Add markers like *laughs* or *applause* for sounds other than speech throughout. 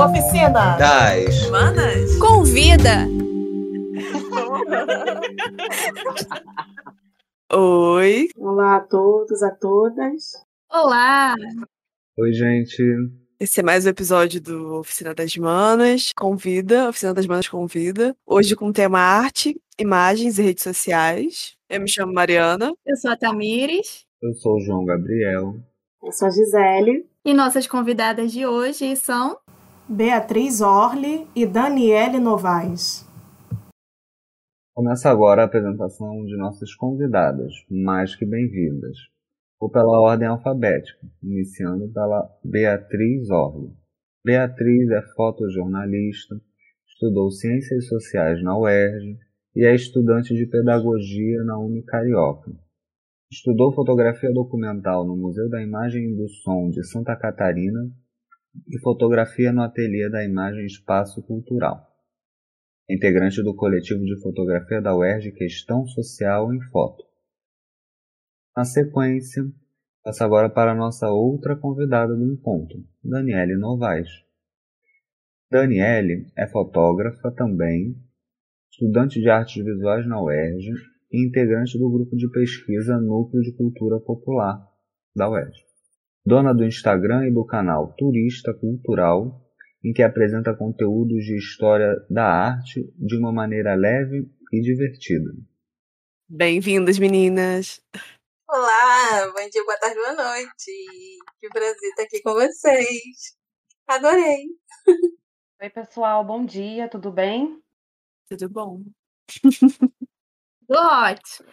Oficina das Manas. Convida! *laughs* Oi. Olá a todos, a todas. Olá! Oi, gente. Esse é mais um episódio do Oficina das Manas. Convida, Oficina das Manas convida. Hoje com o tema arte, imagens e redes sociais. Eu me chamo Mariana. Eu sou a Tamires. Eu sou o João Gabriel. Eu sou a Gisele, E nossas convidadas de hoje são. Beatriz Orli e Daniele Novaes. Começa agora a apresentação de nossas convidadas, mais que bem-vindas. Vou pela ordem alfabética, iniciando pela Beatriz Orli. Beatriz é fotojornalista, estudou Ciências Sociais na UERJ e é estudante de Pedagogia na Unicarioca. Estudou fotografia documental no Museu da Imagem e do Som de Santa Catarina e fotografia no Ateliê da Imagem Espaço Cultural. Integrante do coletivo de fotografia da UERJ Questão Social em Foto. Na sequência, passo agora para nossa outra convidada do encontro, Daniele Novaes. Daniele é fotógrafa também, estudante de artes visuais na UERJ e integrante do grupo de pesquisa Núcleo de Cultura Popular da UERJ. Dona do Instagram e do canal Turista Cultural, em que apresenta conteúdos de história da arte de uma maneira leve e divertida. Bem-vindas, meninas. Olá, bom dia, boa tarde, boa noite. Que prazer estar aqui com vocês. Adorei. Oi, pessoal, bom dia, tudo bem? Tudo bom? Tudo ótimo!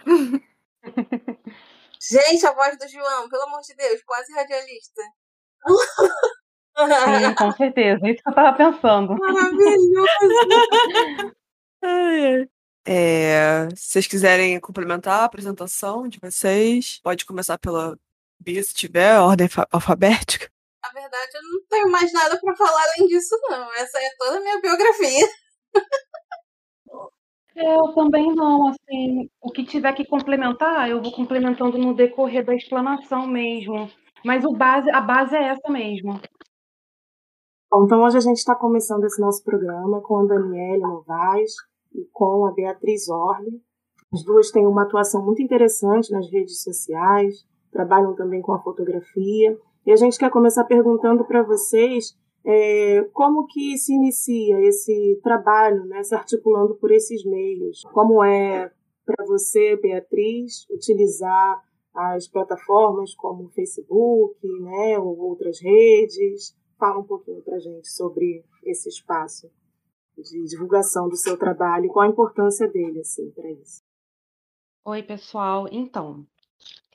*laughs* Gente, a voz do João, pelo amor de Deus, quase radialista. Sim, *laughs* com certeza, isso que eu tava pensando. Maravilhoso. *laughs* É, se vocês quiserem complementar a apresentação de vocês, pode começar pela Bia, se tiver, ordem fa- alfabética. Na verdade, eu não tenho mais nada pra falar além disso, não. Essa é toda a minha biografia. *laughs* Eu também não, assim, o que tiver que complementar, eu vou complementando no decorrer da explanação mesmo. Mas o base, a base é essa mesmo. Bom, então hoje a gente está começando esse nosso programa com a Daniele Novaes e com a Beatriz Orli. As duas têm uma atuação muito interessante nas redes sociais, trabalham também com a fotografia. E a gente quer começar perguntando para vocês é, como que se inicia esse trabalho, né, se articulando por esses meios. Como é para você, Beatriz, utilizar as plataformas como o Facebook, né, ou outras redes? Fala um pouquinho para gente sobre esse espaço de divulgação do seu trabalho qual a importância dele assim para isso. Oi, pessoal. Então,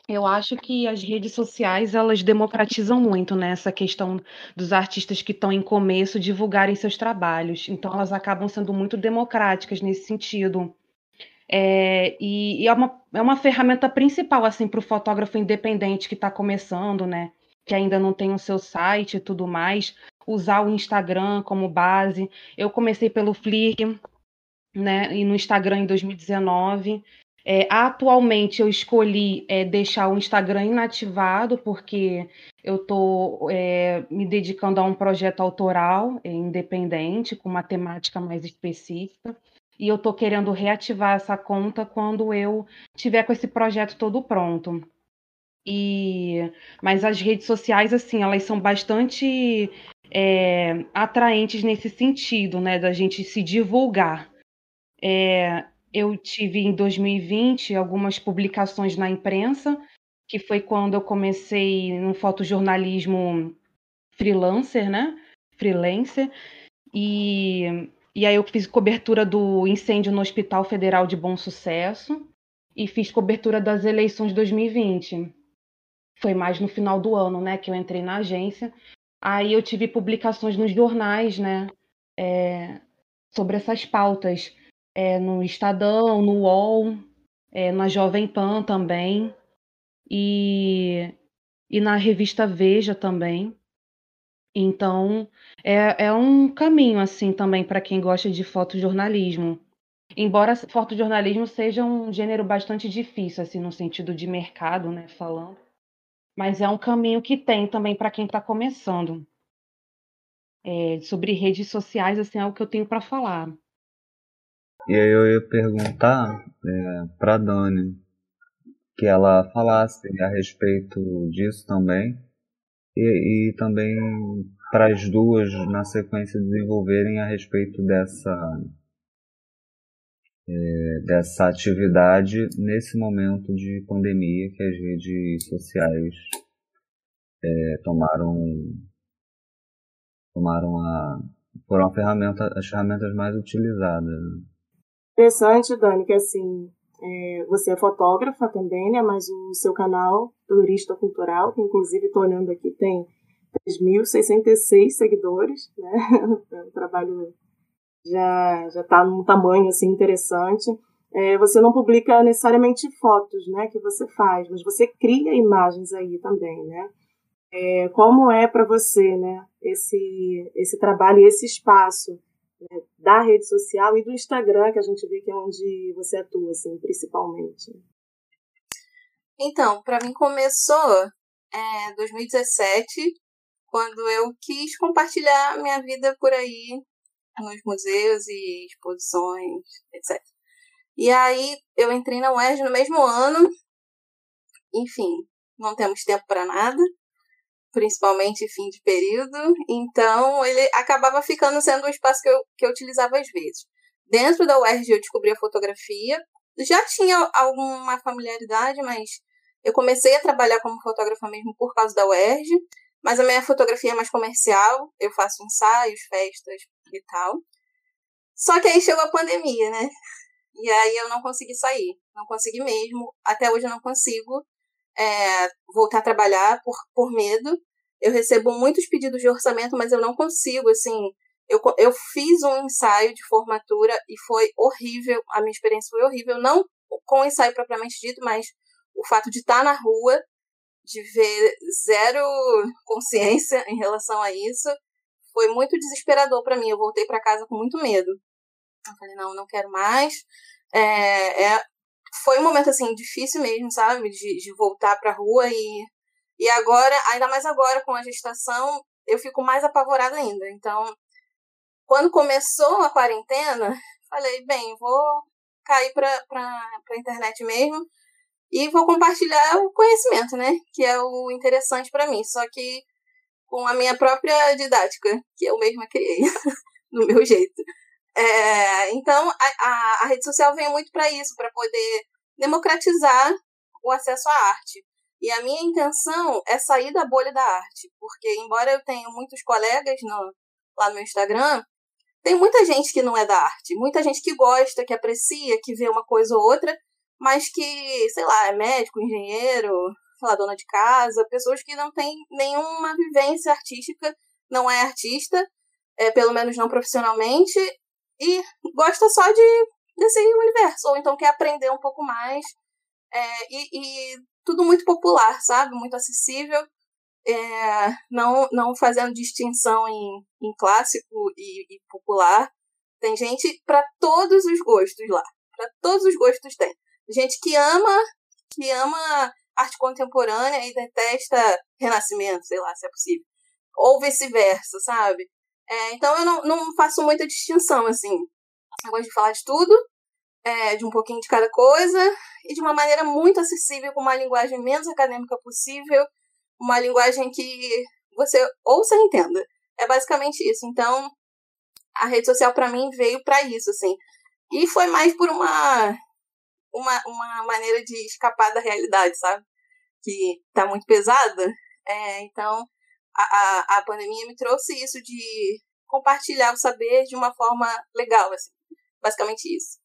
eu acho que as redes sociais elas democratizam muito, né, essa questão dos artistas que estão em começo divulgarem seus trabalhos. Então, elas acabam sendo muito democráticas nesse sentido. É, e, e é uma, é uma ferramenta principal assim para o fotógrafo independente que está começando, né? Que ainda não tem o seu site e tudo mais, usar o Instagram como base. Eu comecei pelo Flickr, né? E no Instagram em 2019. É, atualmente eu escolhi é, deixar o Instagram inativado porque eu estou me dedicando a um projeto autoral é, independente, com uma temática mais específica. E eu estou querendo reativar essa conta quando eu tiver com esse projeto todo pronto. E mas as redes sociais, assim, elas são bastante é, atraentes nesse sentido, né, da gente se divulgar. É, eu tive em 2020 algumas publicações na imprensa, que foi quando eu comecei no fotojornalismo freelancer, né? Freelancer. E, e aí eu fiz cobertura do incêndio no Hospital Federal de Bom Sucesso e fiz cobertura das eleições de 2020. Foi mais no final do ano, né, que eu entrei na agência. Aí eu tive publicações nos jornais, né, é, sobre essas pautas é, no Estadão, no UOL, é, na Jovem Pan também, e, e na revista Veja também. Então, é, é um caminho, assim, também para quem gosta de fotojornalismo. Embora fotojornalismo seja um gênero bastante difícil, assim, no sentido de mercado, né, falando. Mas é um caminho que tem também para quem está começando. é, sobre redes sociais, assim, é o que eu tenho para falar. E aí eu ia perguntar é, para Dani que ela falasse a respeito disso também e, e também para as duas na sequência desenvolverem a respeito dessa é, dessa atividade nesse momento de pandemia que as redes sociais é, tomaram tomaram a foram a ferramenta, as ferramentas mais utilizadas. Interessante, Dani, que assim é, você é fotógrafa também, né? Mas o seu canal Turista Cultural, que inclusive estou olhando aqui, tem 3.066 seguidores, né? *laughs* É um trabalho já já está num tamanho assim interessante. É, você não publica necessariamente fotos, né, que você faz, mas você cria imagens aí também, né? É, como é para você, né, esse esse trabalho e esse espaço né, da rede social e do Instagram que a gente vê que é onde você atua, assim, principalmente? Então, para mim começou é, 2017, quando eu quis compartilhar minha vida por aí nos museus e exposições, etc. E aí eu entrei na UERJ no mesmo ano. Enfim, não temos tempo para nada, principalmente fim de período. Então ele acabava ficando sendo um espaço que eu, que eu utilizava às vezes. Dentro da UERJ eu descobri a fotografia. Já tinha alguma familiaridade, mas eu comecei a trabalhar como fotógrafa mesmo por causa da UERJ. Mas a minha fotografia é mais comercial, eu faço ensaios, festas e tal. Só que aí chegou a pandemia, né? E aí eu não consegui sair, não consegui mesmo. Até hoje eu não consigo é, voltar a trabalhar por, por medo. Eu recebo muitos pedidos de orçamento, mas eu não consigo, assim. Eu, eu fiz um ensaio de formatura e foi horrível, a minha experiência foi horrível, não com o ensaio propriamente dito, mas o fato de estar na rua de ver zero consciência em relação a isso foi muito desesperador para mim. Eu voltei para casa com muito medo. Eu falei, não, não quero mais. É, é, foi um momento, assim, difícil mesmo, sabe? De, de voltar pra rua e, e agora, ainda mais agora com a gestação, eu fico mais apavorada ainda. Então, quando começou a quarentena, *laughs* falei, bem, vou cair pra, pra, pra internet mesmo e vou compartilhar o conhecimento, né? Que é o interessante para mim. Só que com a minha própria didática, que eu mesma criei, *laughs* do meu jeito. É, então, a, a, a, rede social vem muito para isso, para poder democratizar o acesso à arte. E a minha intenção é sair da bolha da arte, porque, embora eu tenha muitos colegas no, lá no Instagram, tem muita gente que não é da arte, muita gente que gosta, que aprecia, que vê uma coisa ou outra, mas que, sei lá, é médico, engenheiro, sei lá, dona de casa, pessoas que não têm nenhuma vivência artística, não é artista, é, pelo menos não profissionalmente, e gosta só de desse universo, ou então quer aprender um pouco mais, é, e, e, tudo muito popular, sabe? Muito acessível, é, não, não fazendo distinção em, em clássico e, e popular. Tem gente para todos os gostos lá, para todos os gostos tem gente que ama, que ama arte contemporânea e detesta renascimento, sei lá, se é possível. Ou vice-versa, sabe? É, então eu não, não faço muita distinção, assim. Eu gosto de falar de tudo, é, de um pouquinho de cada coisa, e de uma maneira muito acessível, com uma linguagem menos acadêmica possível, uma linguagem que você ouça e entenda. É basicamente isso. Então, a rede social para mim veio para isso, assim. E foi mais por uma uma, uma maneira de escapar da realidade, sabe? Que tá muito pesada. É, então, a, a, a pandemia me trouxe isso de compartilhar o saber de uma forma legal, assim. Basicamente isso.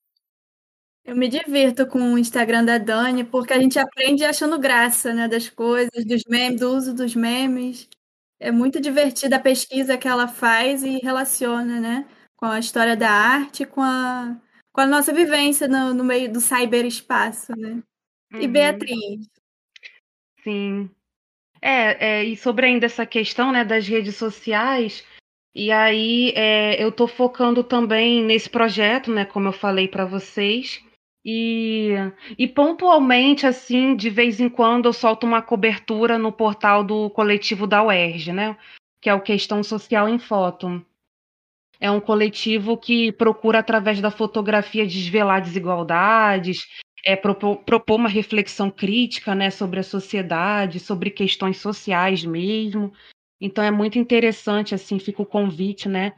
Eu me divirto com o Instagram da Dani, porque a gente aprende achando graça, né, das coisas, dos memes, do uso dos memes. É muito divertida a pesquisa que ela faz e relaciona, né, com a história da arte, com a, com a nossa vivência no, no meio do cyberespaço, né? Uhum. E Beatriz? Sim. É, é, e sobre ainda essa questão né, das redes sociais, e aí é, eu estou focando também nesse projeto, né, como eu falei para vocês, e, e pontualmente, assim, de vez em quando eu solto uma cobertura no portal do coletivo da UERJ, né? que é o Questão Social em Foto. É um coletivo que procura, através da fotografia, desvelar desigualdades, é, propor, propor uma reflexão crítica né, sobre a sociedade, sobre questões sociais mesmo. Então é muito interessante, assim, fica o convite, né,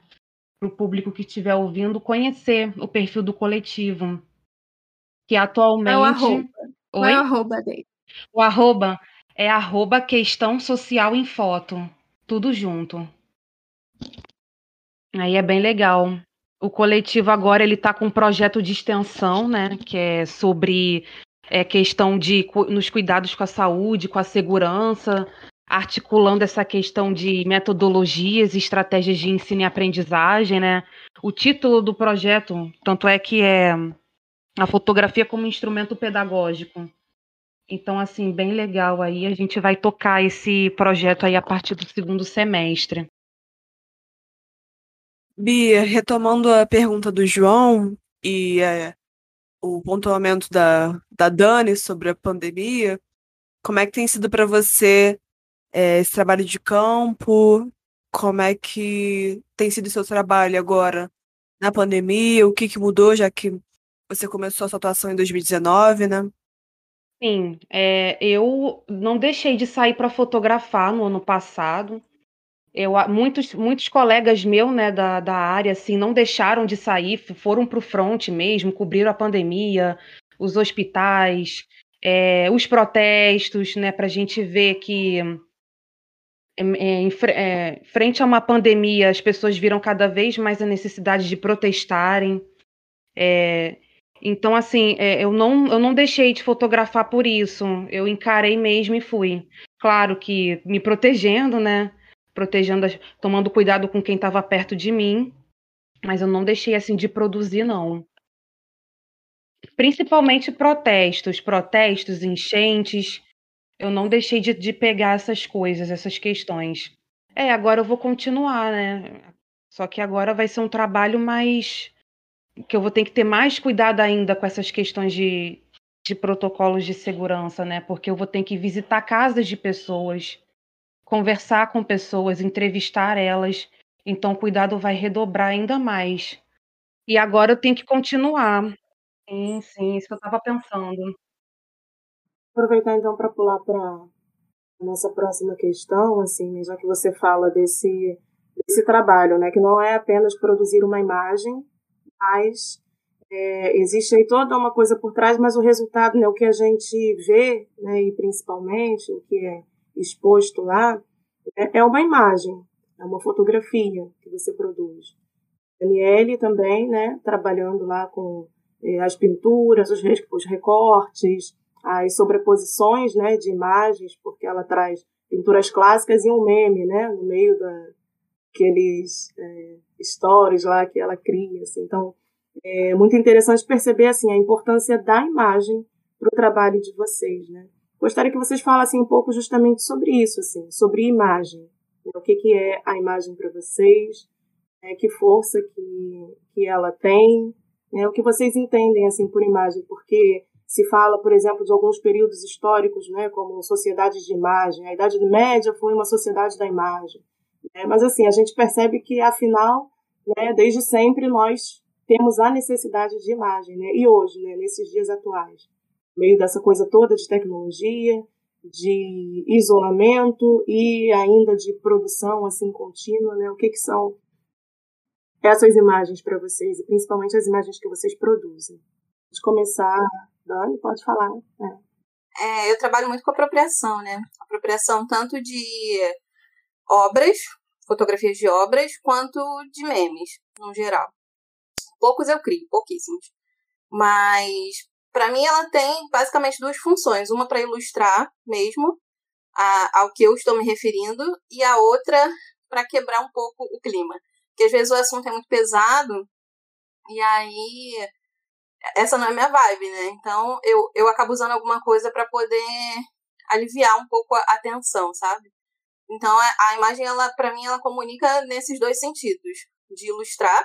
para o público que estiver ouvindo conhecer o perfil do coletivo. Que atualmente. É o arroba. Oi? Qual é o arroba dele? O arroba é arroba questão social em foto. Tudo junto. Aí é bem legal. O coletivo agora ele está com um projeto de extensão, né? Que é sobre é, questão de nos cuidados com a saúde, com a segurança, articulando essa questão de metodologias e estratégias de ensino e aprendizagem, né? O título do projeto, tanto é que é a fotografia como instrumento pedagógico. Então, assim, bem legal aí. A gente vai tocar esse projeto aí a partir do segundo semestre. Bia, retomando a pergunta do João e é, o pontuamento da, da Dani sobre a pandemia, como é que tem sido para você é, esse trabalho de campo? Como é que tem sido o seu trabalho agora na pandemia? O que, que mudou, já que você começou a sua atuação em 2019, né? Sim, é, eu não deixei de sair para fotografar no ano passado. Eu, muitos, muitos colegas meus, né, da, da área, assim, não deixaram de sair, foram para o front mesmo, cobriram a pandemia, os hospitais, é, os protestos, né, para a gente ver que é, é, frente a uma pandemia, as pessoas viram cada vez mais a necessidade de protestarem. É, então, assim, é, eu, não, eu não deixei de fotografar por isso. Eu encarei mesmo e fui. Claro que me protegendo, né? Protegendo, tomando cuidado com quem estava perto de mim, mas eu não deixei assim de produzir não. Principalmente protestos, protestos, enchentes, eu não deixei de, de pegar essas coisas, essas questões. É, agora eu vou continuar, né? Só que agora vai ser um trabalho mais que eu vou ter que ter mais cuidado ainda com essas questões de, de protocolos de segurança, né? Porque eu vou ter que visitar casas de pessoas, conversar com pessoas, entrevistar elas. Então, o cuidado vai redobrar ainda mais. E agora eu tenho que continuar. Sim, sim, isso que eu estava pensando. Aproveitar então para pular para nossa próxima questão, assim, né, já que você fala desse, desse trabalho, né, que não é apenas produzir uma imagem, mas é, existe aí toda uma coisa por trás, mas o resultado, né, o que a gente vê, né, e principalmente o que é exposto lá, é, é uma imagem, é uma fotografia que você produz. Daniele também, né, trabalhando lá com eh, as pinturas, os, os recortes, as sobreposições, né, de imagens, porque ela traz pinturas clássicas e um meme, né, no meio daqueles é, stories lá que ela cria, assim. Então, é muito interessante perceber, assim, a importância da imagem para o trabalho de vocês, né. Gostaria que vocês falassem um pouco justamente sobre isso, assim, sobre imagem. Né? O que, que é a imagem para vocês? Né? Que força que, que ela tem? Né? O que vocês entendem assim por imagem? Porque se fala, por exemplo, de alguns períodos históricos, né, como sociedades de imagem. A Idade Média foi uma sociedade da imagem. Né? Mas assim, a gente percebe que, afinal, né, desde sempre nós temos a necessidade de imagem. Né? E hoje, né, nesses dias atuais, meio dessa coisa toda de tecnologia, de isolamento e ainda de produção assim contínua, né? O que que são essas imagens para vocês e principalmente as imagens que vocês produzem? Pode começar, Dani, pode falar. É. É, eu trabalho muito com apropriação, né? Apropriação tanto de obras, fotografias de obras, quanto de memes, no geral. Poucos eu crio, pouquíssimos. Mas para mim ela tem basicamente duas funções, uma para ilustrar mesmo a, ao que eu estou me referindo e a outra para quebrar um pouco o clima, porque às vezes o assunto é muito pesado e aí essa não é minha vibe, né? Então eu, eu acabo usando alguma coisa para poder aliviar um pouco a, tensão, sabe? Então a, a imagem ela para mim ela comunica nesses dois sentidos, de ilustrar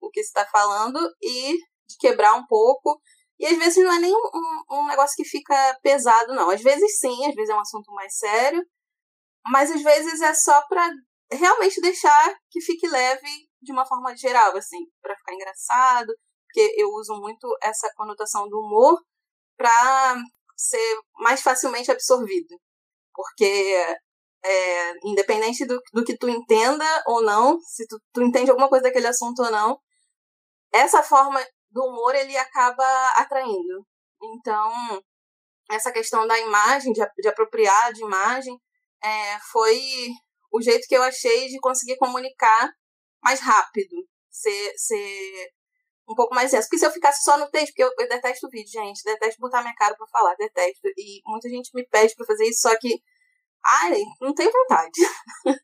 o que está falando e de quebrar um pouco e às vezes não é nem um, um, um, negócio que fica pesado, não. Às vezes sim, às vezes é um assunto mais sério, mas às vezes é só para realmente deixar que fique leve de uma forma geral, assim, para ficar engraçado, porque eu uso muito essa conotação do humor para ser mais facilmente absorvido. Porque é, independente do, do que tu entenda ou não, se tu, tu entende alguma coisa daquele assunto ou não, essa forma do humor ele acaba atraindo. Então, essa questão da imagem, de, de apropriar de imagem, é, foi o jeito que eu achei de conseguir comunicar mais rápido, ser, ser um pouco mais denso. Porque se eu ficasse só no texto, porque eu, eu detesto vídeo, gente, detesto botar minha cara para falar, detesto. E muita gente me pede para fazer isso, só que, ai, não tenho vontade. *laughs*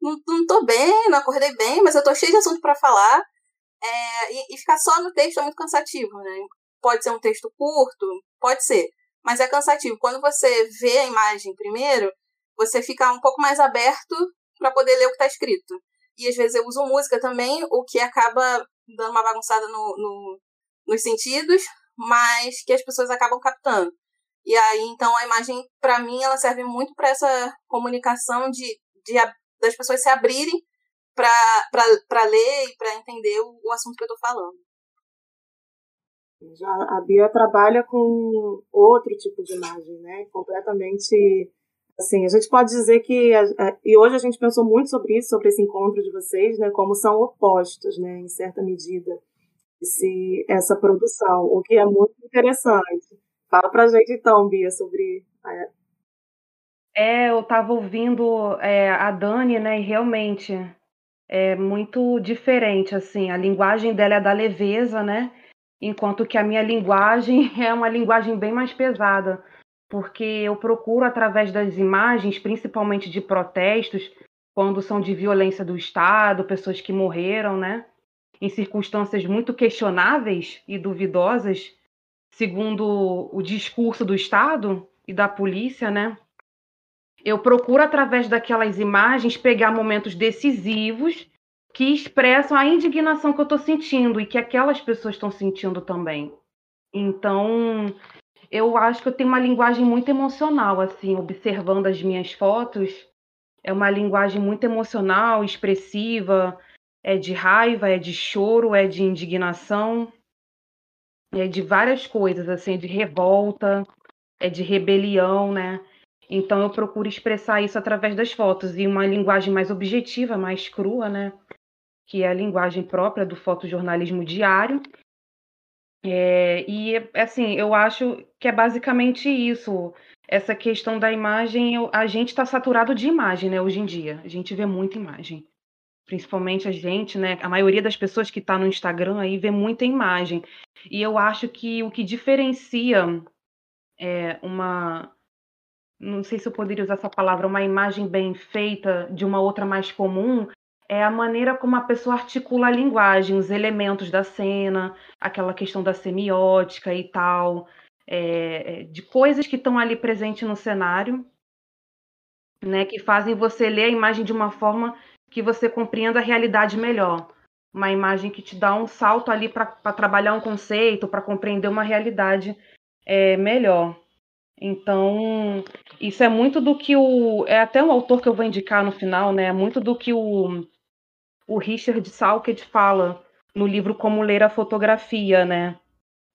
não, não tô bem, não acordei bem, mas eu tô cheio de assunto para falar. É, e, e, ficar só no texto é muito cansativo, né? Pode ser um texto curto, pode ser, mas é cansativo. Quando você vê a imagem primeiro, você fica um pouco mais aberto para poder ler o que está escrito. E às vezes eu uso música também, o que acaba dando uma bagunçada no, no, nos sentidos, mas que as pessoas acabam captando. E aí, então, a imagem, para mim, ela serve muito para essa comunicação de, de, das pessoas se abrirem para ler e para entender o, o, assunto que eu estou falando. Já a Bia trabalha com outro tipo de imagem, né? Completamente. Assim, a gente pode dizer que. e hoje a gente pensou muito sobre isso, sobre esse encontro de vocês, né? Como são opostos, né? Em certa medida, esse, essa produção, o que é muito interessante. Fala pra gente então, Bia, sobre é, eu estava ouvindo é, a Dani, né, e realmente é muito diferente, assim. A linguagem dela é da leveza, né? Enquanto que a minha linguagem *laughs* é uma linguagem bem mais pesada, porque eu procuro, através das imagens, principalmente de protestos, quando são de violência do Estado, pessoas que morreram, né? Em circunstâncias muito questionáveis e duvidosas, segundo o discurso do Estado e da polícia, né? Eu procuro, através daquelas imagens, pegar momentos decisivos que expressam a indignação que eu estou sentindo e que aquelas pessoas estão sentindo também. Então, eu acho que eu tenho uma linguagem muito emocional, assim, observando as minhas fotos. É uma linguagem muito emocional, expressiva, é de raiva, é de choro, é de indignação, é de várias coisas, assim, de revolta, é de rebelião, né? Então eu procuro expressar isso através das fotos e uma linguagem mais objetiva, mais crua, né? Que é a linguagem própria do fotojornalismo diário. É, e assim, eu acho que é basicamente isso. Essa questão da imagem, eu, a gente está saturado de imagem, né? Hoje em dia, a gente vê muita imagem principalmente a gente, né? A maioria das pessoas que está no Instagram aí vê muita imagem. E eu acho que o que diferencia é, uma não sei se eu poderia usar essa palavra, uma imagem bem feita de uma outra mais comum, é a maneira como a pessoa articula a linguagem, os elementos da cena, aquela questão da semiótica e tal, é, é de coisas que estão ali presentes no cenário, né, que fazem você ler a imagem de uma forma que você compreenda a realidade melhor. Uma imagem que te dá um salto ali para trabalhar um conceito, para compreender uma realidade é, melhor. Então, isso é muito do que o. É até um autor que eu vou indicar no final, né? É muito do que o, o Richard Salkett fala no livro Como Ler a Fotografia, né?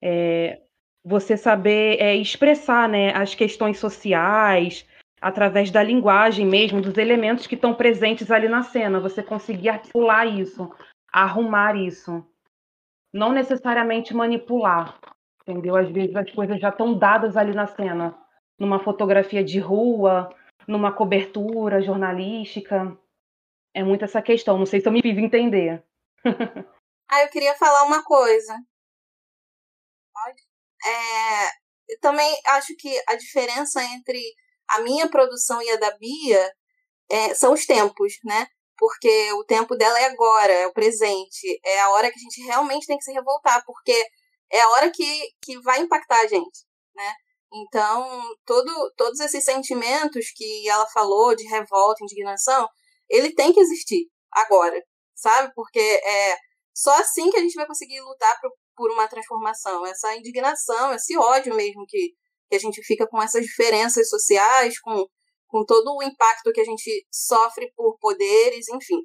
É, você saber é, expressar né, as questões sociais através da linguagem mesmo, dos elementos que estão presentes ali na cena. Você conseguir articular isso, arrumar isso. Não necessariamente manipular, entendeu? Às vezes as coisas já estão dadas ali na cena, numa fotografia de rua, numa cobertura jornalística. É muito essa questão. Não sei se eu me fiz entender. *laughs* ah, eu queria falar uma coisa. Pode? É, também acho que a diferença entre a minha produção e a da Bia é, são os tempos, né? Porque o tempo dela é agora, é o presente, é a hora que a gente realmente tem que se revoltar, porque é a hora que, que vai impactar a gente, né? Então, todo, todos esses sentimentos que ela falou de revolta, indignação, ele tem que existir agora, sabe? Porque é só assim que a gente vai conseguir lutar por, por uma transformação. Essa indignação, esse ódio mesmo que, que a gente fica com essas diferenças sociais, com, com todo o impacto que a gente sofre por poderes, enfim.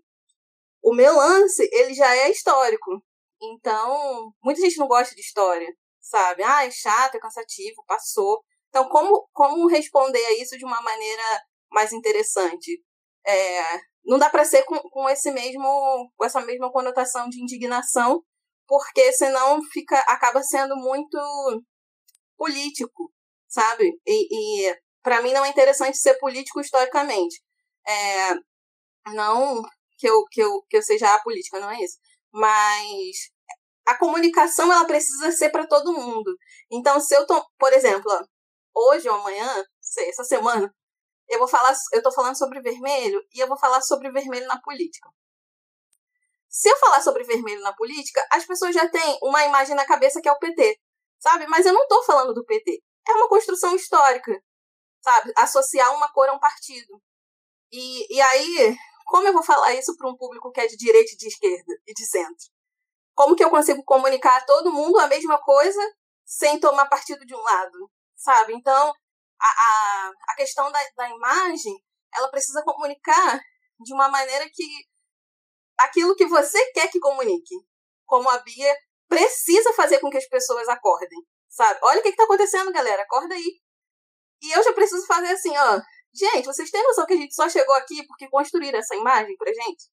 O meu lance, ele já é histórico. Então, muita gente não gosta de história, sabe? Ah, é chato, é cansativo, passou. Então, como, como responder a isso de uma maneira mais interessante? É, não dá para ser com, com esse mesmo com essa mesma conotação de indignação, porque senão fica acaba sendo muito político, sabe? E, e para mim não é interessante ser político historicamente. É, não que eu, que, eu, que eu seja a política, não é isso. Mas a comunicação ela precisa ser para todo mundo. Então, se eu tô, por exemplo, hoje ou amanhã, sei, essa semana, eu vou falar, eu tô falando sobre vermelho e eu vou falar sobre vermelho na política. Se eu falar sobre vermelho na política, as pessoas já têm uma imagem na cabeça que é o PT, sabe? Mas eu não tô falando do PT. É uma construção histórica, sabe? Associar uma cor a um partido. E, e aí, como eu vou falar isso para um público que é de direita, de esquerda e de centro? Como que eu consigo comunicar a todo mundo a mesma coisa sem tomar partido de um lado, sabe? Então, a, a, a questão da, da imagem, ela precisa comunicar de uma maneira que aquilo que você quer que comunique, como a Bia precisa fazer com que as pessoas acordem, sabe? Olha o que está acontecendo, galera, acorda aí. E eu já preciso fazer assim, ó. Gente, vocês têm noção que a gente só chegou aqui porque construíram essa imagem pra gente?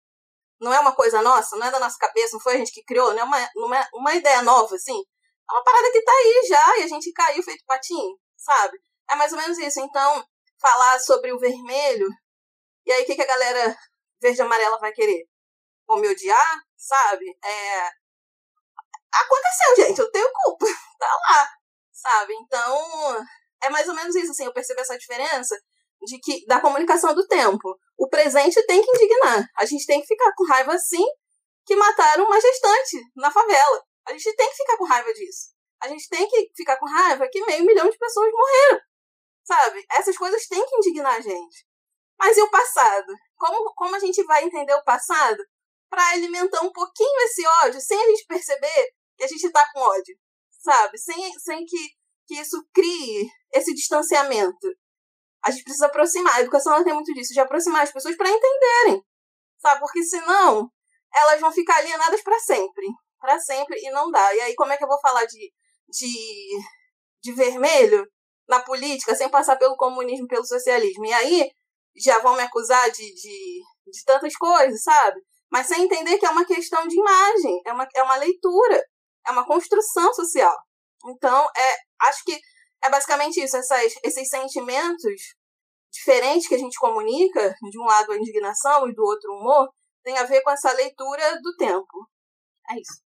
Não é uma coisa nossa, não é da nossa cabeça, não foi a gente que criou, não é uma, é uma ideia nova, assim. É uma parada que tá aí já e a gente caiu feito patinho, sabe? É mais ou menos isso. Então, falar sobre o vermelho, e aí o que, que a galera verde e amarela vai querer? Vão me odiar, sabe? É... Aconteceu, gente, eu tenho culpa, *laughs* tá lá, sabe? Então, é mais ou menos isso, assim, eu percebo essa diferença de que da comunicação do tempo. O presente tem que indignar. A gente tem que ficar com raiva, sim, que mataram uma gestante na favela. A gente tem que ficar com raiva disso. A gente tem que ficar com raiva que meio milhão de pessoas morreram. Sabe? Essas coisas têm que indignar a gente. Mas e o passado? Como, como a gente vai entender o passado para alimentar um pouquinho esse ódio sem a gente perceber que a gente tá com ódio? Sabe? Sem, sem que, que isso crie esse distanciamento. A gente precisa aproximar. A educação ela tem muito disso, de aproximar as pessoas para entenderem. Sabe? Porque senão elas vão ficar alienadas para sempre. para sempre e não dá. E aí, como é que eu vou falar de, de, de vermelho na política sem passar pelo comunismo, pelo socialismo. E aí já vão me acusar de, de, de tantas coisas, sabe? Mas sem entender que é uma questão de imagem, é uma, é uma leitura, é uma construção social. Então, é, acho que é basicamente isso, essas, esses sentimentos diferentes que a gente comunica, de um lado a indignação e do outro o humor, tem a ver com essa leitura do tempo. É isso.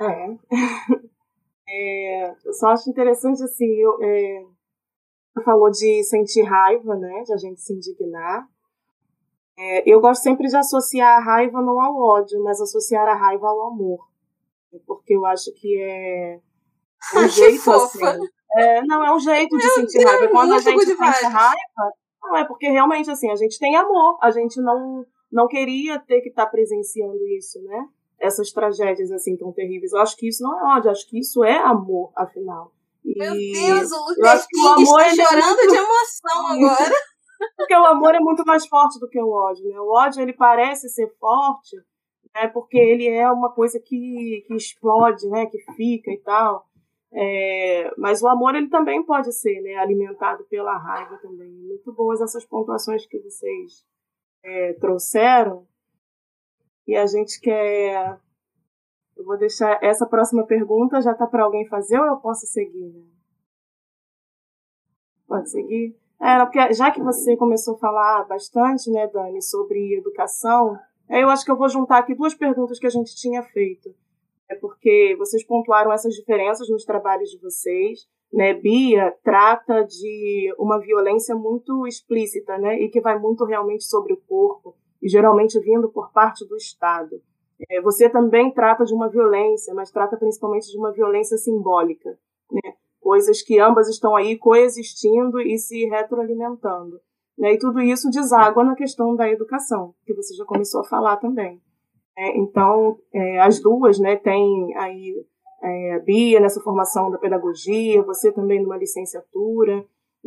É. *laughs* É, eu só acho interessante, assim, eu, é, falou de sentir raiva, né, de a gente se indignar. É, eu gosto sempre de associar a raiva não ao ódio, mas associar a raiva ao amor. Porque eu acho que é um jeito assim. É, não, é um jeito de sentir raiva. Quando a gente sente raiva, não é porque realmente assim, a gente tem amor. A gente não, não queria ter que estar tá presenciando isso, né? essas tragédias assim tão terríveis. Eu acho que isso não é ódio, acho que isso é amor, afinal. E Meu Deus, o Luther King está é chorando muito... de emoção *laughs* agora. porque o amor é muito mais forte do que o ódio, né? O ódio ele parece ser forte, né? Porque ele é uma coisa que, que explode, né? Que fica e tal. É, mas o amor ele também pode ser né, alimentado pela raiva também. Muito boas essas pontuações que vocês é, trouxeram. E a gente quer. Eu vou deixar essa próxima pergunta, já está para alguém fazer ou eu posso seguir? Né? Pode seguir? É, porque já que você começou a falar bastante, né, Dani, sobre educação, eu acho que eu vou juntar aqui duas perguntas que a gente tinha feito. É porque vocês pontuaram essas diferenças nos trabalhos de vocês. Né? Bia trata de uma violência muito explícita, né? E que vai muito realmente sobre o corpo e geralmente vindo por parte do Estado. É, você também trata de uma violência, mas trata principalmente de uma violência simbólica, né? coisas que ambas estão aí coexistindo e se retroalimentando. Né? E tudo isso deságua na questão da educação, que você já começou a falar também. É, então, é, as duas né, têm aí é, a Bia nessa formação da pedagogia, você também numa licenciatura,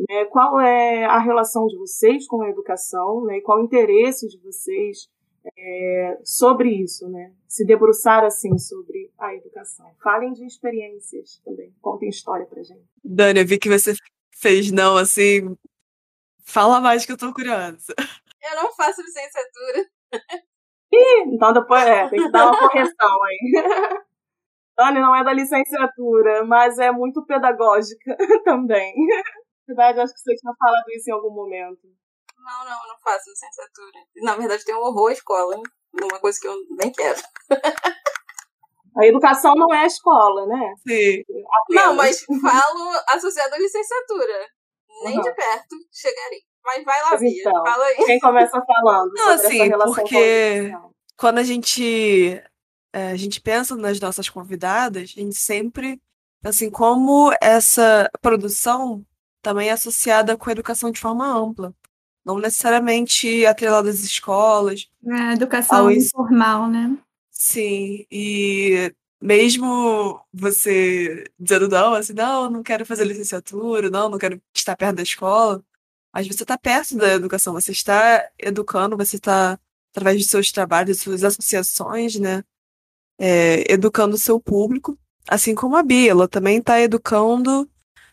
né, qual é a relação de vocês com a educação, né, e qual o interesse de vocês é, sobre isso, né? Se debruçar assim sobre a educação. Falem de experiências também, contem história pra gente. Dani, eu vi que você fez não assim. Fala mais que eu tô curiosa. Eu não faço licenciatura. Ih, então depois é, tem que dar uma correção aí. *laughs* Dani não é da licenciatura, mas é muito pedagógica *laughs* também. Na verdade, acho que você tinha falado isso em algum momento. Não, não, eu não faço licenciatura. Na verdade, tenho horror à escola, hein? Uma coisa que eu nem quero. A educação não é a escola, né? Sim. Apenas. Não, mas falo associado à licenciatura. Nem uhum. de perto chegarei. Mas vai lá, Bia. Então, Fala aí. Quem começa falando? Não, assim, porque quando a gente, é, a gente pensa nas nossas convidadas, a gente sempre, assim, como essa produção também é associada com a educação de forma ampla. Não necessariamente atrelada às escolas. É, educação informal, né? Sim, e mesmo você dizendo não, assim, não, não quero fazer licenciatura, não, não quero estar perto da escola, mas você está perto da educação, você está educando, você está, através dos seus trabalhos, das suas associações, né, é, educando o seu público, assim como a Bia, ela também está educando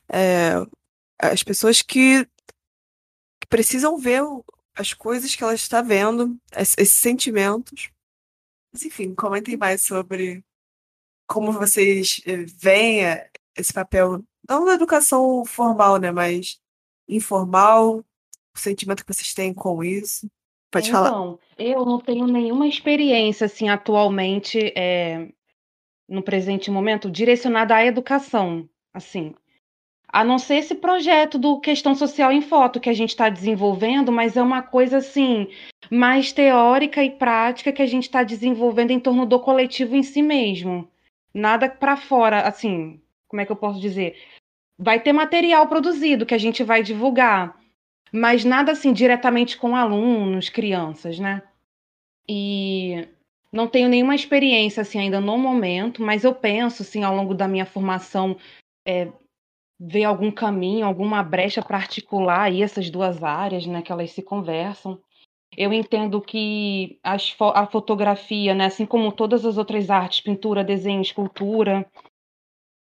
é, as pessoas que, que, precisam ver as coisas que ela está vendo, esses sentimentos. Mas, enfim, comentem mais sobre como vocês eh, veem eh, esse papel, não da educação formal, né, mas informal, o sentimento que vocês têm com isso. Pode então, falar. eu não tenho nenhuma experiência, assim, atualmente, é, no presente momento, direcionada à educação, assim. A não ser esse projeto do Questão Social em Foto que a gente está desenvolvendo, mas é uma coisa, assim, mais teórica e prática que a gente está desenvolvendo em torno do coletivo em si mesmo. Nada para fora, assim, como é que eu posso dizer? Vai ter material produzido que a gente vai divulgar, mas nada assim diretamente com alunos, crianças, né? E não tenho nenhuma experiência assim ainda no momento, mas eu penso assim ao longo da minha formação é, ver algum caminho, alguma brecha para articular aí essas duas áreas, né, que elas se conversam. Eu entendo que fo a fotografia, né, assim como todas as outras artes, pintura, desenho, escultura,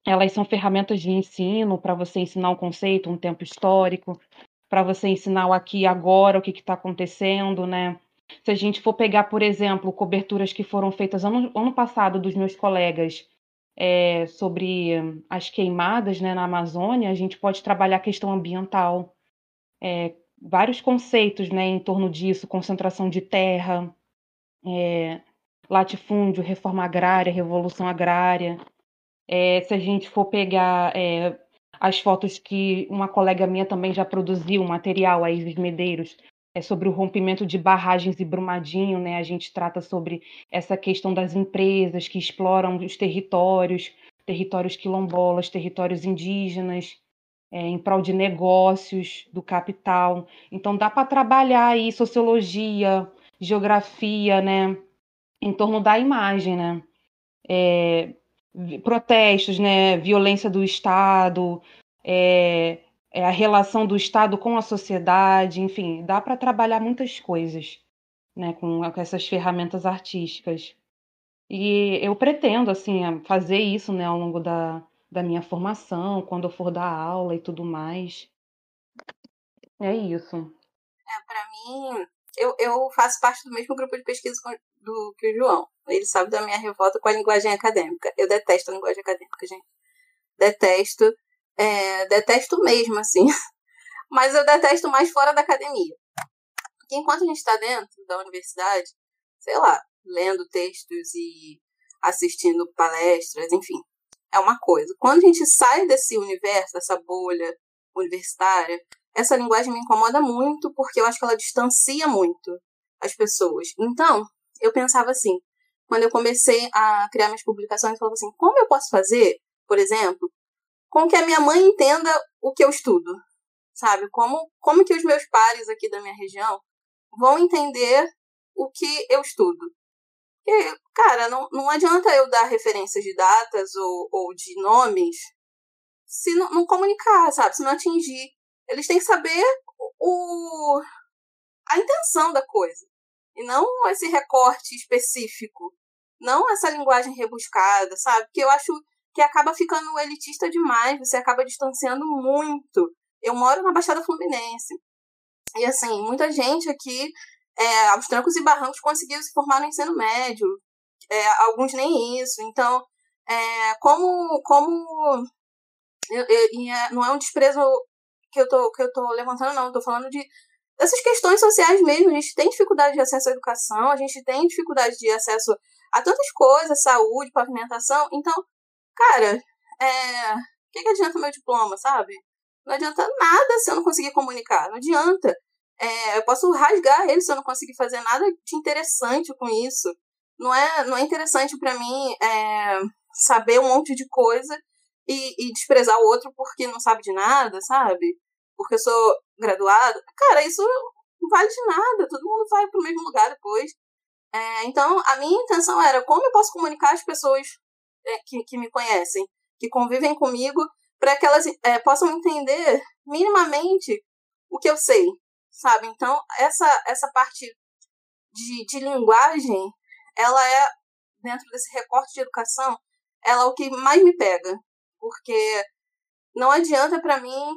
elas são ferramentas de ensino para você ensinar um conceito, um tempo histórico, para você ensinar o aqui e agora, o que está acontecendo, né? Se a gente for pegar, por exemplo, coberturas que foram feitas ano, ano passado dos meus colegas é, sobre as queimadas né, na Amazônia, a gente pode trabalhar a questão ambiental, é, vários conceitos né, em torno disso, concentração de terra, é, latifúndio, reforma agrária, revolução agrária. É, se a gente for pegar é, as fotos que uma colega minha também já produziu, material, a Isis Medeiros, é sobre o rompimento de barragens e Brumadinho, né? A gente trata sobre essa questão das empresas que exploram os territórios, territórios quilombolas, territórios indígenas, é, em prol de negócios do capital. Então dá para trabalhar aí sociologia, geografia, né? Em torno da imagem, né? É, protestos, né, violência do Estado, é, é a relação do Estado com a sociedade, enfim, dá para trabalhar muitas coisas né, com, com, essas ferramentas artísticas. E eu pretendo assim fazer isso né, ao longo da, da minha formação, quando eu for dar aula e tudo mais. É isso. É, para mim, eu, eu faço parte do mesmo grupo de pesquisa do que o João. Ele sabe da minha revolta com a linguagem acadêmica. Eu detesto a linguagem acadêmica, gente. Detesto. É, detesto mesmo, assim. *laughs* Mas eu detesto mais fora da academia. Porque enquanto a gente está dentro da universidade, sei lá, lendo textos e assistindo palestras, enfim, é uma coisa. Quando a gente sai desse universo, dessa bolha universitária, essa linguagem me incomoda muito porque eu acho que ela distancia muito as pessoas. Então, eu pensava assim, quando eu comecei a criar minhas publicações, eu falava assim, como eu posso fazer, por exemplo, com que a minha mãe entenda o que eu estudo? Sabe? Como, como que os meus pares aqui da minha região vão entender o que eu estudo? Porque, cara, não, não adianta eu dar referências de datas ou, ou de nomes se não, não comunicar, sabe? Se não atingir Eles têm que saber o, a intenção da coisa. E não esse recorte específico. Não essa linguagem rebuscada, sabe? Que eu acho que acaba ficando elitista demais, você acaba distanciando muito. Eu moro na Baixada Fluminense. E assim, muita gente aqui, é, aos trancos e barrancos, conseguiu se formar no ensino médio. É, alguns nem isso. Então, é, como. como eu, eu, é, não é um desprezo que eu tô, que eu tô levantando, não. Eu tô falando de dessas questões sociais mesmo. A gente tem dificuldade de acesso à educação, a gente tem dificuldade de acesso a tantas coisas, saúde, pavimentação. Então, cara, é, o que, que adianta meu diploma, sabe? Não adianta nada se eu não conseguir comunicar. Não adianta. É, eu posso rasgar ele se eu não conseguir fazer nada de interessante com isso. Não é, não é interessante para mim é, saber um monte de coisa e, e, desprezar o outro porque não sabe de nada, sabe? Porque eu sou graduada. Cara, isso não vale de nada. Todo mundo vai pro mesmo lugar depois. É, então, a minha intenção era como eu posso comunicar as pessoas é, que, que me conhecem, que convivem comigo, para que elas é, possam entender minimamente o que eu sei, sabe? Então, essa, essa parte de, de linguagem, ela é, dentro desse recorte de educação, ela é o que mais me pega, porque não adianta para mim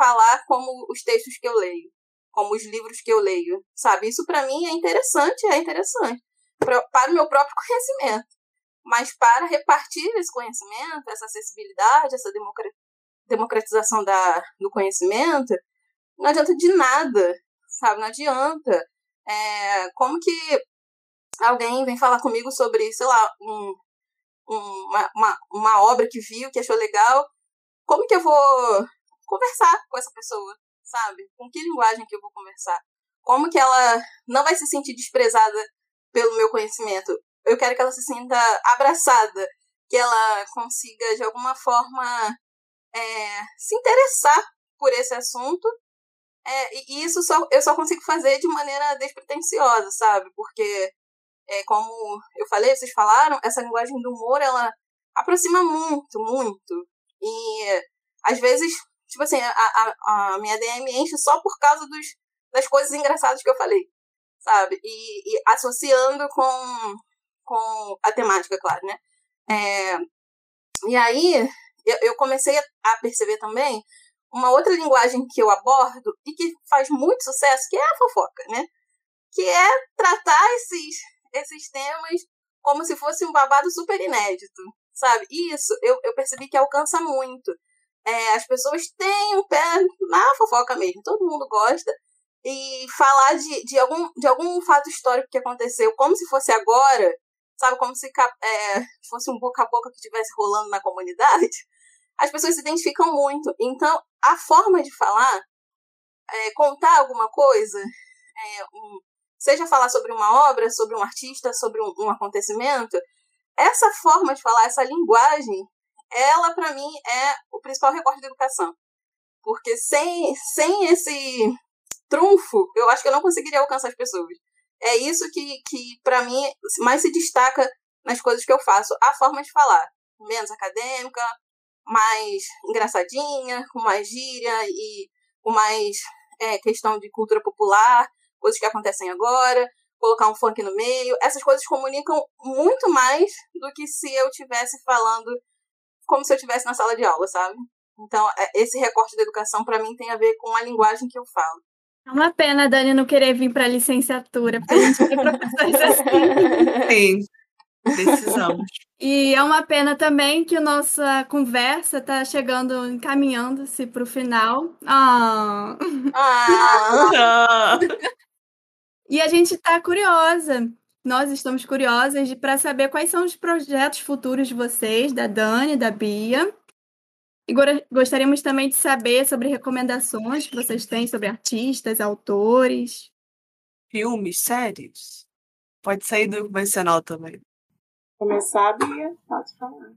falar como os textos que eu leio, como os livros que eu leio, sabe? Isso para mim é interessante, é interessante para o meu próprio conhecimento. Mas para repartir esse conhecimento, essa acessibilidade, essa democratização da, do conhecimento, não adianta de nada, sabe? Não adianta. É, como que alguém vem falar comigo sobre, sei lá, um, uma, uma, uma obra que viu, que achou legal, como que eu vou conversar com essa pessoa, sabe? Com que linguagem que eu vou conversar? Como que ela não vai se sentir desprezada pelo meu conhecimento? eu quero que ela se sinta abraçada, que ela consiga, de alguma forma, é, se interessar por esse assunto. É, e isso só, eu só consigo fazer de maneira despretensiosa, sabe? Porque, é, como eu falei, vocês falaram, essa linguagem do humor, ela aproxima muito, muito. E, às vezes, tipo assim, a, a, a minha DM enche só por causa dos, das coisas engraçadas que eu falei, sabe? E, e associando com com a temática, claro, né? É, e aí eu, eu comecei a perceber também uma outra linguagem que eu abordo e que faz muito sucesso, que é a fofoca, né? Que é tratar esses, esses temas como se fosse um babado super inédito, sabe? Isso eu, eu percebi que alcança muito. É, as pessoas têm o pé na fofoca mesmo, todo mundo gosta. E falar de, de, algum, de algum fato histórico que aconteceu como se fosse agora, sabe, como se é, fosse um boca a boca que estivesse rolando na comunidade, *laughs* as pessoas se identificam muito. Então, a forma de falar, é, contar alguma coisa, é, um, seja falar sobre uma obra, sobre um artista, sobre um, um acontecimento, essa forma de falar, essa linguagem, ela, para mim, é o principal recorte da educação. Porque sem, sem esse trunfo, eu acho que eu não conseguiria alcançar as pessoas é isso que, que para mim, mais se destaca nas coisas que eu faço. A forma de falar. Menos acadêmica, mais engraçadinha, com mais gíria e com mais é, questão de cultura popular, coisas que acontecem agora, colocar um funk no meio. Essas coisas comunicam muito mais do que se eu estivesse falando como se eu estivesse na sala de aula, sabe? Então, é, esse recorte da educação, para mim, tem a ver com a linguagem que eu falo. É uma pena a Dani não querer vir para a licenciatura, porque a gente tem professores assim. *laughs* Sim, precisamos. E é uma pena também que a nossa conversa está chegando, encaminhando-se para o final. Ah. Ah. e a gente está curiosa. Nós estamos curiosas para saber quais são os projetos futuros de vocês, da Dani, da Bia, e gostaríamos também de saber sobre recomendações que vocês têm sobre artistas, autores. Filmes, séries. Pode sair do convencional também. Começar, Bia, pode falar.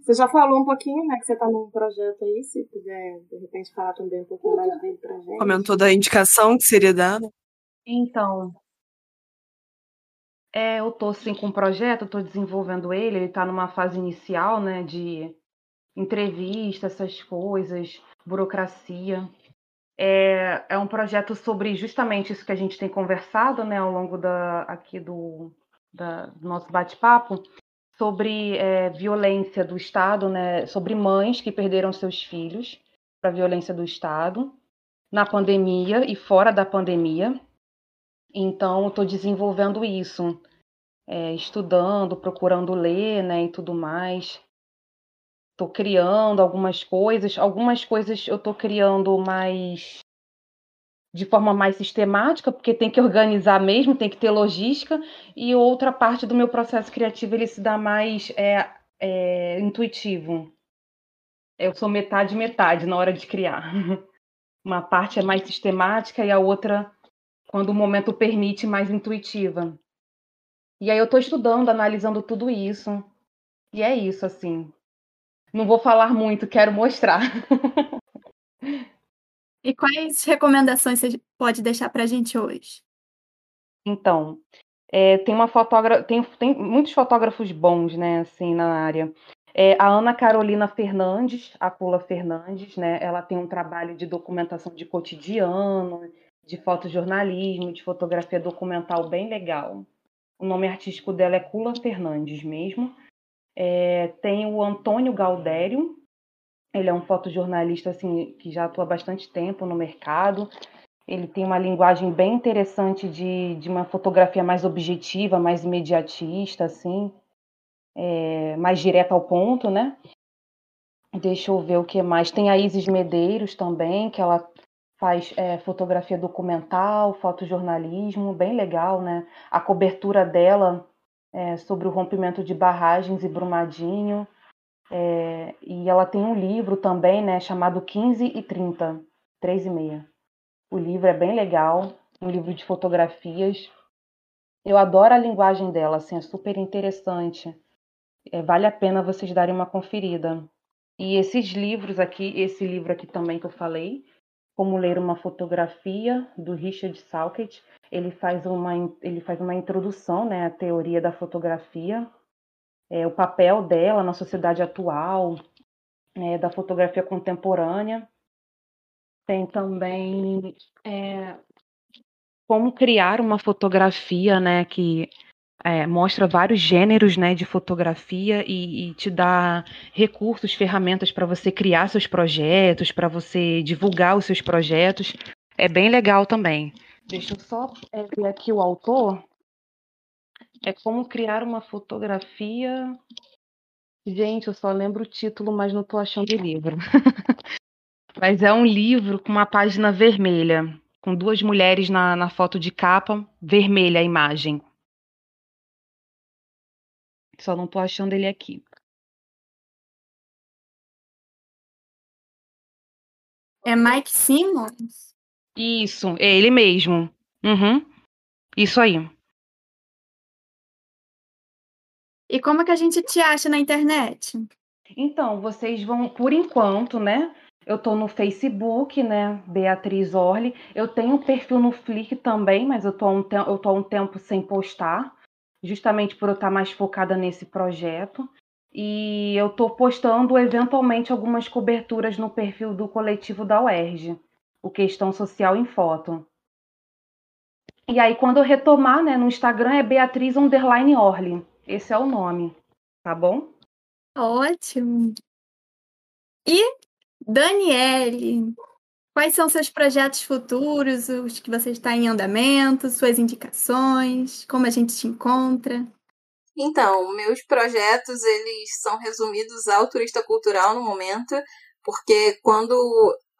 Você já falou um pouquinho, né, que você está num projeto aí, se puder, de repente, falar também um pouquinho mais dele pra gente. Comentou da indicação que seria dada. Então, é, eu estou sim com um projeto, estou desenvolvendo ele, ele está numa fase inicial, né, de entrevista, essas coisas. burocracia. É, é um projeto sobre justamente isso que a gente tem conversado né, ao longo da, aqui do, da, do nosso bate-papo, sobre é, violência do Estado, né, sobre mães que perderam seus filhos para violência do Estado na pandemia e fora da pandemia. Então, estou desenvolvendo isso, é, estudando, procurando ler, né, e tudo mais. Estou criando algumas coisas, algumas coisas eu estou criando mais de forma mais sistemática, porque tem que organizar mesmo, tem que ter logística, e outra parte do meu processo criativo ele se dá mais é, é, intuitivo. Eu sou metade metade na hora de criar. *laughs* Uma parte é mais sistemática e a outra, quando o momento permite, mais intuitiva. E aí eu estou estudando, analisando tudo isso. E é isso, assim. Não vou falar muito, quero mostrar. *laughs* E quais recomendações você pode deixar para a gente hoje? Então, é, tem uma fotógrafa, tem, tem muitos fotógrafos bons, né, assim, na área. É, a Ana Carolina Fernandes, a Cula Fernandes, né, ela tem um trabalho de documentação de cotidiano, de fotojornalismo, de fotografia documental bem legal. O nome artístico dela é Cula Fernandes mesmo. É, tem o Antônio Galdério, ele é um fotojornalista assim, que já atua bastante tempo no mercado. Ele tem uma linguagem bem interessante de, de uma fotografia mais objetiva, mais imediatista, assim, é, mais direta ao ponto, né? Deixa eu ver o que mais. Tem a Isis Medeiros também, que ela faz é, fotografia documental, fotojornalismo, bem legal, né? A cobertura dela é, sobre o rompimento de barragens e Brumadinho é, e ela tem um livro também, né, chamado 15 e 30, 3 e meia. O livro é bem legal, um livro de fotografias. Eu adoro a linguagem dela, assim, é super interessante. É, vale a pena vocês darem uma conferida. E esses livros aqui, esse livro aqui também que eu falei, Como Ler uma Fotografia, do Richard Salkett, ele faz uma, ele faz uma introdução né, à teoria da fotografia é, o papel dela na sociedade atual, é, da fotografia contemporânea. Tem também é, como criar uma fotografia, né, que é, mostra vários gêneros, né, de fotografia e, e te dá recursos, ferramentas para você criar seus projetos, para você divulgar os seus projetos. É bem legal também. Deixa eu só é, ver aqui o autor. É como criar uma fotografia. Gente, eu só lembro o título, mas não estou achando o livro. *laughs* mas é um livro com uma página vermelha, com duas mulheres na, na foto de capa, vermelha a imagem. Só não estou achando ele aqui. É Mike Simmons? Isso, é ele mesmo. Uhum. Isso aí. E como é que a gente te acha na internet? Então, vocês vão, por enquanto, né? Eu tô no Facebook, né? Beatriz Orli. Eu tenho um perfil no Flick também, mas eu tô um, eu tô um tempo sem postar, justamente por eu estar mais focada nesse projeto. E eu tô postando eventualmente algumas coberturas no perfil do coletivo da UERJ, o Questão Social em Foto. E aí, quando eu retomar, né, no Instagram é Beatriz Underline Orli. Esse é o nome, tá bom? Ótimo. E Daniele, quais são seus projetos futuros, os que você está em andamento, suas indicações, como a gente te encontra? Então, meus projetos, eles são resumidos ao turista cultural no momento, porque quando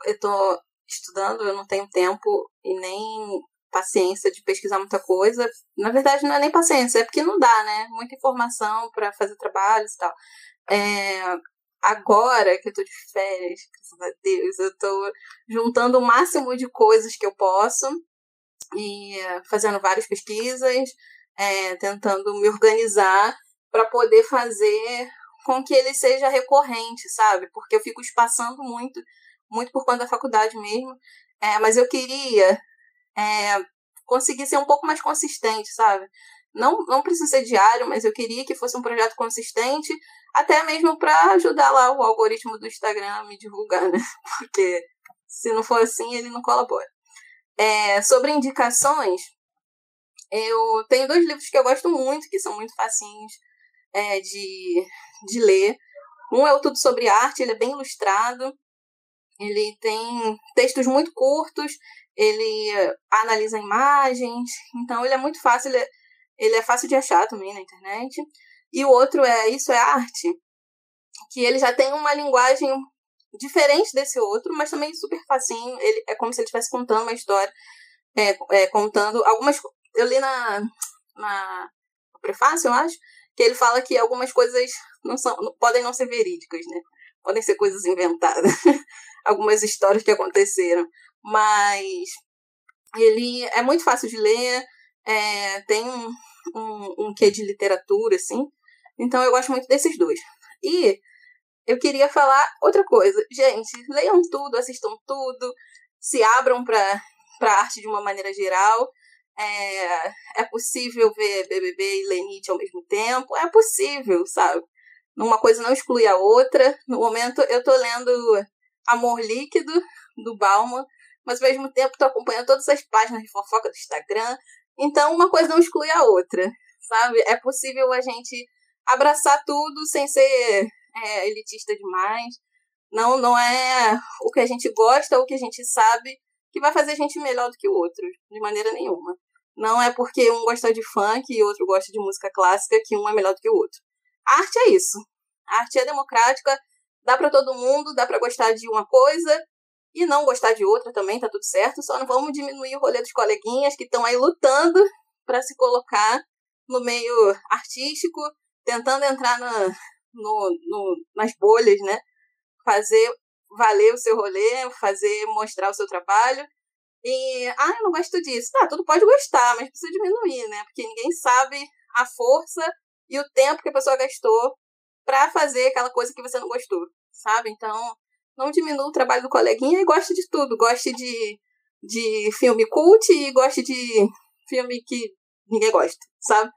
eu estou estudando, eu não tenho tempo e nem paciência de pesquisar muita coisa. Na verdade, não é nem paciência, é porque não dá, né? Muita informação para fazer trabalhos e tal. É, agora que eu tô de férias, graças a Deus, eu tô juntando o máximo de coisas que eu posso e fazendo várias pesquisas, é, tentando me organizar para poder fazer com que ele seja recorrente, sabe? Porque eu fico espaçando muito, muito por conta da faculdade mesmo. É, mas eu queria é, conseguir ser um pouco mais consistente, sabe? Não, não precisa ser diário, mas eu queria que fosse um projeto consistente, até mesmo para ajudar lá o algoritmo do Instagram a me divulgar, né? *laughs* Porque se não for assim, ele não colabora. É, sobre indicações, eu tenho dois livros que eu gosto muito, que são muito facinhos é, de, de ler. Um é o Tudo Sobre Arte, ele é bem ilustrado, ele tem textos muito curtos, ele analisa imagens, então ele é muito fácil, ele é, ele é fácil de achar também na internet. E o outro é Isso é Arte, que ele já tem uma linguagem diferente desse outro, mas também super facinho. Ele, é como se ele estivesse contando uma história, é, é, contando algumas. Eu li na, na no prefácio, eu acho, que ele fala que algumas coisas não são, podem não ser verídicas, né? Podem ser coisas inventadas. *laughs* algumas histórias que aconteceram. Mas ele é muito fácil de ler, é, tem um, um, um quê de literatura, assim. Então eu gosto muito desses dois. E eu queria falar outra coisa. Gente, leiam tudo, assistam tudo, se abram para a arte de uma maneira geral. É, é possível ver BBB e Lenite ao mesmo tempo? É possível, sabe? Uma coisa não exclui a outra. No momento, eu tô lendo Amor Líquido, do Bauman, mas ao mesmo tempo tô acompanhando todas as páginas de fofoca do Instagram. Então, uma coisa não exclui a outra, sabe? É possível a gente abraçar tudo sem ser é, elitista demais. Não, não é o que a gente gosta ou o que a gente sabe que vai fazer a gente melhor do que o outro, de maneira nenhuma. Não é porque um gosta de funk e outro gosta de música clássica que um é melhor do que o outro. A arte é isso. A arte é democrática, dá para todo mundo, dá para gostar de uma coisa e não gostar de outra também, tá tudo certo. Só não vamos diminuir o rolê dos coleguinhas que estão aí lutando para se colocar no meio artístico, tentando entrar na, no, no, nas bolhas, né? Fazer valer o seu rolê, fazer mostrar o seu trabalho. E, ah, eu não gosto disso. Tá, tudo pode gostar, mas precisa diminuir, né? Porque ninguém sabe a força e o tempo que a pessoa gastou para fazer aquela coisa que você não gostou, sabe? Então, não diminua o trabalho do coleguinha e goste de tudo. Goste de, de filme cult e goste de filme que ninguém gosta, sabe?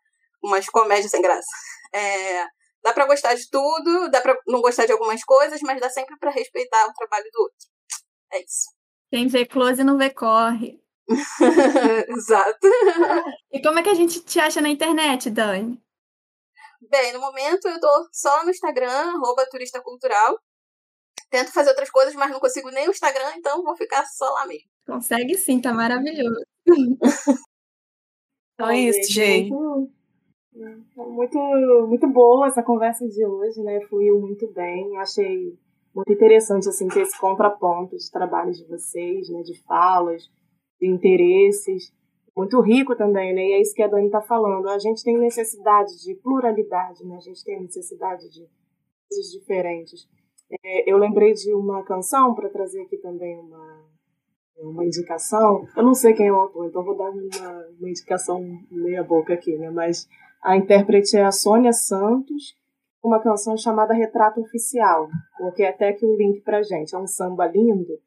Umas comédias sem graça. É, Dá para gostar de tudo, dá para não gostar de algumas coisas, mas dá sempre para respeitar o trabalho do outro. É isso. Quem vê close não vê corre. *laughs* Exato. E como é que a gente te acha na internet, Dani? Bem, no momento eu tô só no Instagram, arroba turista cultural. Tento fazer outras coisas, mas não consigo nem o Instagram, então vou ficar só lá mesmo. Consegue sim, tá maravilhoso. Então *laughs* é isso, gente. Muito, muito, boa essa conversa de hoje, né? Fluiu muito bem. Achei muito interessante assim ter esse contraponto de trabalhos de vocês, né? De falas, de interesses. Muito rico também, né? E é isso que a Dani está falando. A gente tem necessidade de pluralidade, né? A gente tem necessidade de coisas diferentes. É, eu lembrei de uma canção para trazer aqui também uma, uma indicação. Eu não sei quem é o autor, então vou dar uma, uma indicação meia boca aqui, né? Mas a intérprete é a Sônia Santos, uma canção chamada Retrato Oficial. Coloquei até aqui o link pra gente. É um samba lindo,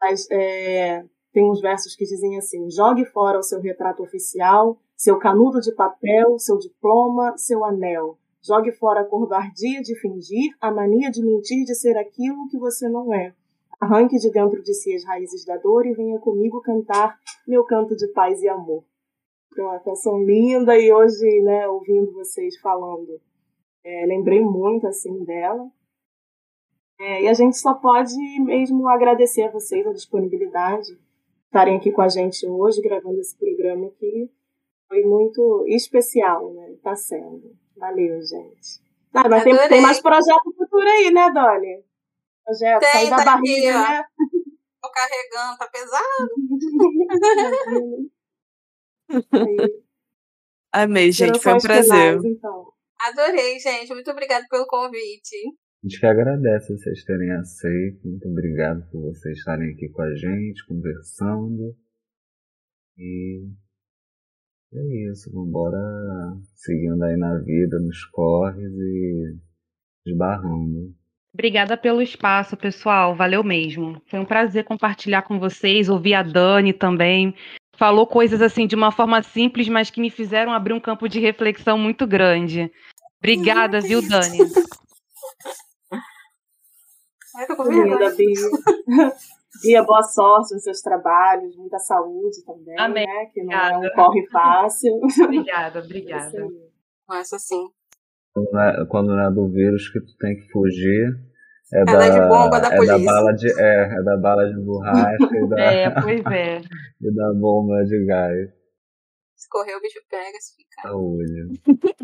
mas é, tem uns versos que dizem assim: jogue fora o seu retrato oficial, seu canudo de papel, seu diploma, seu anel. Jogue fora a covardia de fingir, a mania de mentir, de ser aquilo que você não é. Arranque de dentro de si as raízes da dor e venha comigo cantar meu canto de paz e amor uma canção linda e hoje, né, ouvindo vocês falando, é, lembrei muito assim dela. É, e a gente só pode mesmo agradecer a vocês a disponibilidade estarem aqui com a gente hoje gravando esse programa que foi muito especial, né? Está sendo. Valeu, gente. Ah, mas tem, tem, mais projeto futuro aí, né, Dani? Projeto, tem, sair da tá barriga, aqui, né? Tô carregando, tá pesado. *laughs* *laughs* Amei, gente. Foi um prazer. Então. Adorei, gente. Muito obrigada pelo convite. A gente que agradece vocês terem aceito. Muito obrigado por vocês estarem aqui com a gente, conversando. E é isso. Vamos embora seguindo aí na vida, nos corres e esbarrando. Obrigada pelo espaço, pessoal. Valeu mesmo. Foi um prazer compartilhar com vocês, ouvir a Dani também. Falou coisas assim de uma forma simples, mas que me fizeram abrir um campo de reflexão muito grande. Obrigada, viu, Dani? Ai, tô com Linda, vergonha. Bia. Bia, boa sorte nos seus trabalhos, muita saúde também, Amém. né? Que não é um Obrigada. corre fácil. Obrigada, obrigada. aí. Com essa sim. Quando não, é, quando não é do vírus que tu tem que fugir, é, É da, da de bomba da é da polícia. bala de é, é da bala de borracha e da, É, pois é. *laughs* e da bomba de gás. Se correr, o bicho pega, se ficar. Saúde.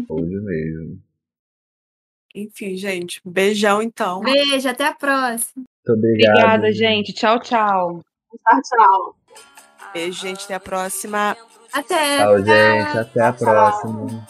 Saúde mesmo. Enfim, gente, beijão então. Beijo, até a próxima. Muito obrigado. Obrigada, gente. Tchau, tchau. Tchau, tchau. Beijo, gente. Até a próxima. Até. Tchau, gente. Até a próxima.